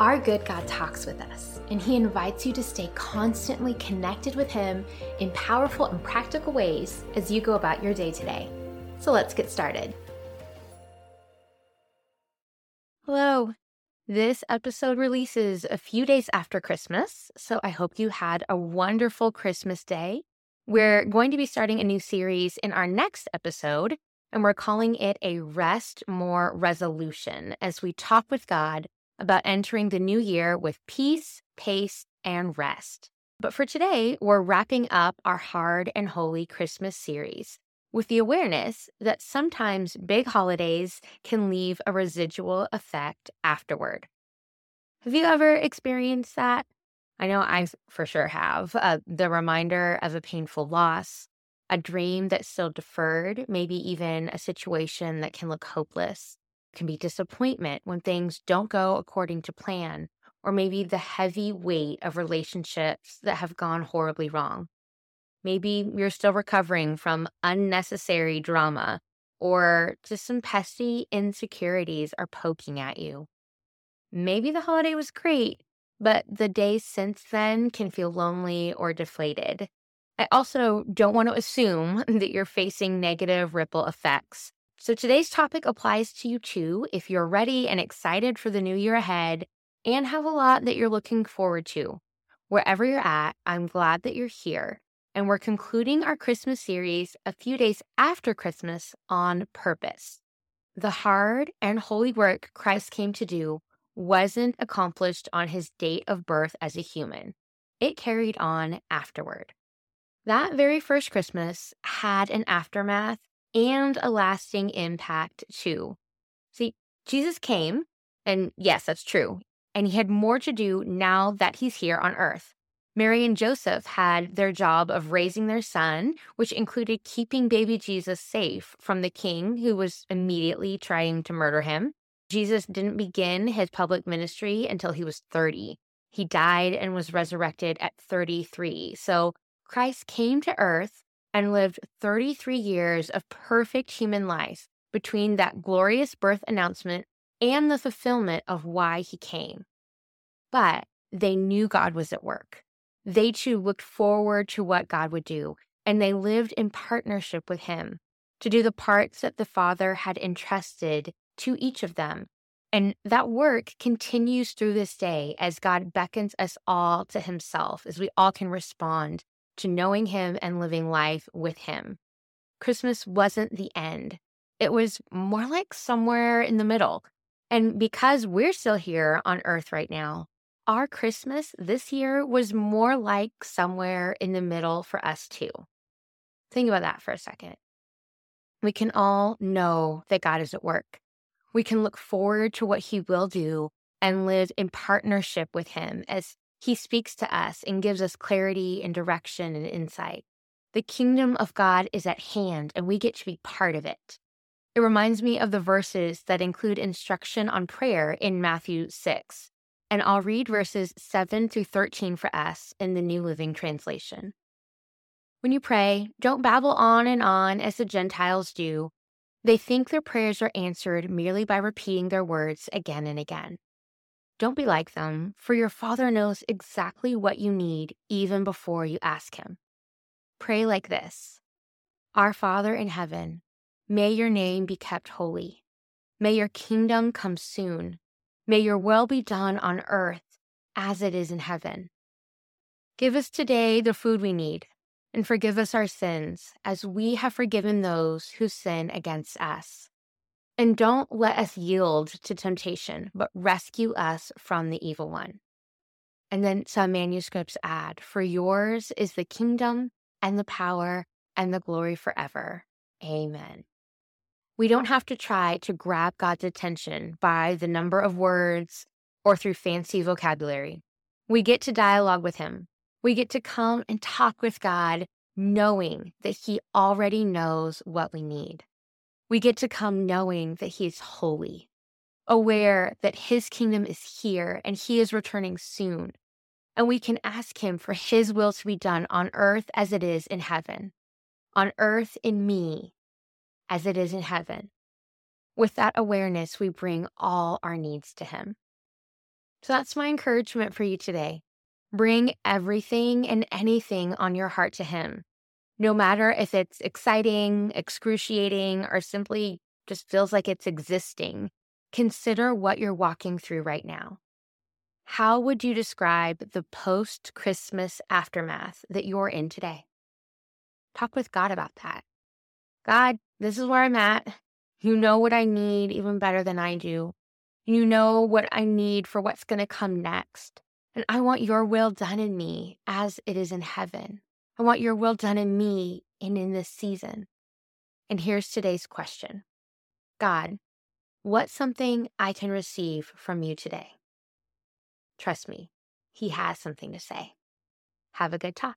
Our good God talks with us, and He invites you to stay constantly connected with Him in powerful and practical ways as you go about your day today. So let's get started. Hello. This episode releases a few days after Christmas, so I hope you had a wonderful Christmas day. We're going to be starting a new series in our next episode, and we're calling it a Rest More Resolution as we talk with God about entering the new year with peace, pace, and rest. But for today, we're wrapping up our Hard and Holy Christmas series with the awareness that sometimes big holidays can leave a residual effect afterward. Have you ever experienced that? I know I for sure have. Uh, the reminder of a painful loss, a dream that's still deferred, maybe even a situation that can look hopeless can be disappointment when things don't go according to plan, or maybe the heavy weight of relationships that have gone horribly wrong. Maybe you're still recovering from unnecessary drama, or just some pesky insecurities are poking at you. Maybe the holiday was great, but the days since then can feel lonely or deflated. I also don't want to assume that you're facing negative ripple effects so today's topic applies to you too if you're ready and excited for the new year ahead and have a lot that you're looking forward to. Wherever you're at, I'm glad that you're here. And we're concluding our Christmas series a few days after Christmas on purpose. The hard and holy work Christ came to do wasn't accomplished on his date of birth as a human, it carried on afterward. That very first Christmas had an aftermath and a lasting impact too. See, Jesus came, and yes, that's true, and he had more to do now that he's here on earth. Mary and Joseph had their job of raising their son, which included keeping baby Jesus safe from the king who was immediately trying to murder him. Jesus didn't begin his public ministry until he was 30. He died and was resurrected at 33. So Christ came to earth and lived 33 years of perfect human life between that glorious birth announcement and the fulfillment of why he came. But they knew God was at work. They too looked forward to what God would do, and they lived in partnership with him to do the parts that the Father had entrusted to each of them. And that work continues through this day as God beckons us all to himself, as we all can respond to knowing Him and living life with Him. Christmas wasn't the end, it was more like somewhere in the middle. And because we're still here on earth right now, our Christmas this year was more like somewhere in the middle for us too. Think about that for a second. We can all know that God is at work. We can look forward to what He will do and live in partnership with Him as he speaks to us and gives us clarity and direction and insight. The kingdom of God is at hand, and we get to be part of it. It reminds me of the verses that include instruction on prayer in Matthew 6. And I'll read verses 7 through 13 for us in the New Living Translation. When you pray, don't babble on and on as the Gentiles do. They think their prayers are answered merely by repeating their words again and again. Don't be like them, for your Father knows exactly what you need even before you ask Him. Pray like this Our Father in heaven, may your name be kept holy. May your kingdom come soon. May your will be done on earth as it is in heaven. Give us today the food we need, and forgive us our sins as we have forgiven those who sin against us and don't let us yield to temptation, but rescue us from the evil one. And then some manuscripts add, For yours is the kingdom and the power and the glory forever. Amen. We don't have to try to grab God's attention by the number of words or through fancy vocabulary. We get to dialogue with Him. We get to come and talk with God, knowing that He already knows what we need. We get to come knowing that He is holy, aware that His kingdom is here and He is returning soon. And we can ask Him for His will to be done on earth as it is in heaven, on earth in me as it is in heaven. With that awareness, we bring all our needs to Him. So that's my encouragement for you today. Bring everything and anything on your heart to Him, no matter if it's exciting, excruciating, or simply just feels like it's existing. Consider what you're walking through right now. How would you describe the post Christmas aftermath that you're in today? Talk with God about that. God, this is where I'm at. You know what I need even better than I do. You know what I need for what's going to come next. And I want your will done in me as it is in heaven. I want your will done in me and in this season. And here's today's question God, what's something I can receive from you today? Trust me, He has something to say. Have a good talk.